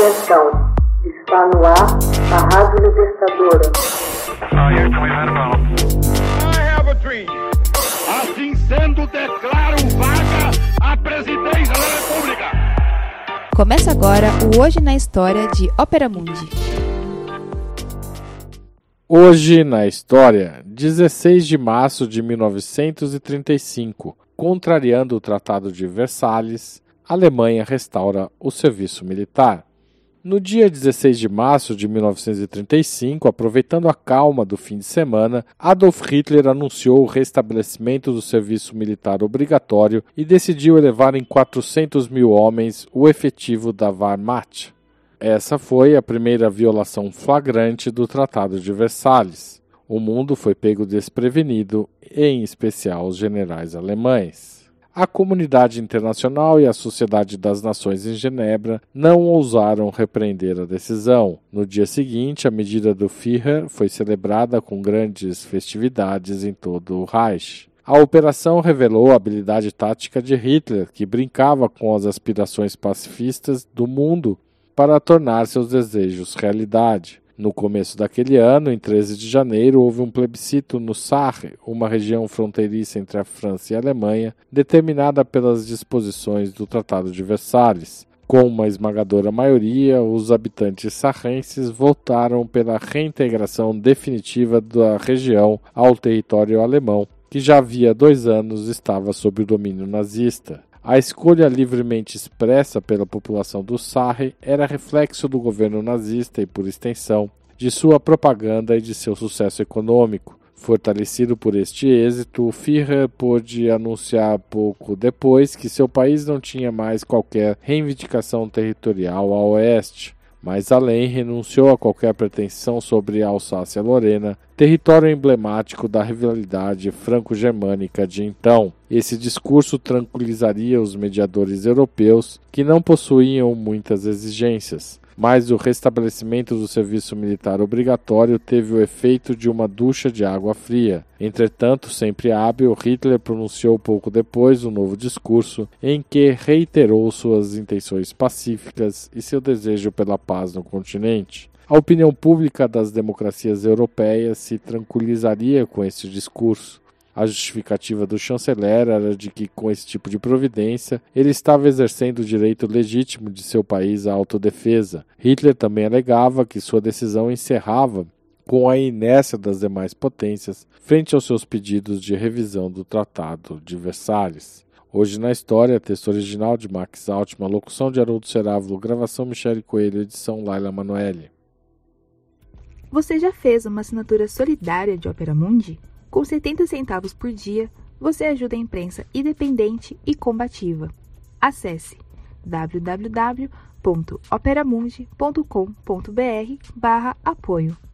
Atenção, está no ar a Rádio Libertadora. Assim sendo, declaro vaga a presidência da República. Começa agora o Hoje na História de Ópera Mundi. Hoje na História, 16 de março de 1935, contrariando o Tratado de Versalhes, a Alemanha restaura o serviço militar. No dia 16 de março de 1935, aproveitando a calma do fim de semana, Adolf Hitler anunciou o restabelecimento do serviço militar obrigatório e decidiu elevar em 400 mil homens o efetivo da Wehrmacht. Essa foi a primeira violação flagrante do Tratado de Versalhes. O mundo foi pego desprevenido, em especial os generais alemães. A comunidade internacional e a Sociedade das Nações em Genebra não ousaram repreender a decisão. No dia seguinte, a medida do Führer foi celebrada com grandes festividades em todo o Reich. A operação revelou a habilidade tática de Hitler, que brincava com as aspirações pacifistas do mundo para tornar seus desejos realidade. No começo daquele ano, em 13 de janeiro, houve um plebiscito no Sarre, uma região fronteiriça entre a França e a Alemanha, determinada pelas disposições do Tratado de Versalhes. Com uma esmagadora maioria, os habitantes sarrenses votaram pela reintegração definitiva da região ao território alemão, que já havia dois anos estava sob o domínio nazista. A escolha livremente expressa pela população do Sarre era reflexo do governo nazista e, por extensão, de sua propaganda e de seu sucesso econômico. Fortalecido por este êxito, o Führer pôde anunciar pouco depois que seu país não tinha mais qualquer reivindicação territorial a oeste. Mais além, renunciou a qualquer pretensão sobre a Alsácia-Lorena, território emblemático da rivalidade franco-germânica de então. Esse discurso tranquilizaria os mediadores europeus, que não possuíam muitas exigências mas o restabelecimento do serviço militar obrigatório teve o efeito de uma ducha de água fria. Entretanto, sempre hábil, Hitler pronunciou pouco depois um novo discurso em que reiterou suas intenções pacíficas e seu desejo pela paz no continente. A opinião pública das democracias europeias se tranquilizaria com este discurso. A justificativa do chanceler era de que, com esse tipo de providência, ele estava exercendo o direito legítimo de seu país à autodefesa. Hitler também alegava que sua decisão encerrava com a inércia das demais potências frente aos seus pedidos de revisão do Tratado de Versalhes. Hoje na história, texto original de Max Altman, locução de Haroldo Cerávulo, gravação Michele Coelho, edição Laila Manoeli. Você já fez uma assinatura solidária de Opera Mundi? Com 70 centavos por dia, você ajuda a imprensa independente e combativa. Acesse www.operamundi.com.br/apoio.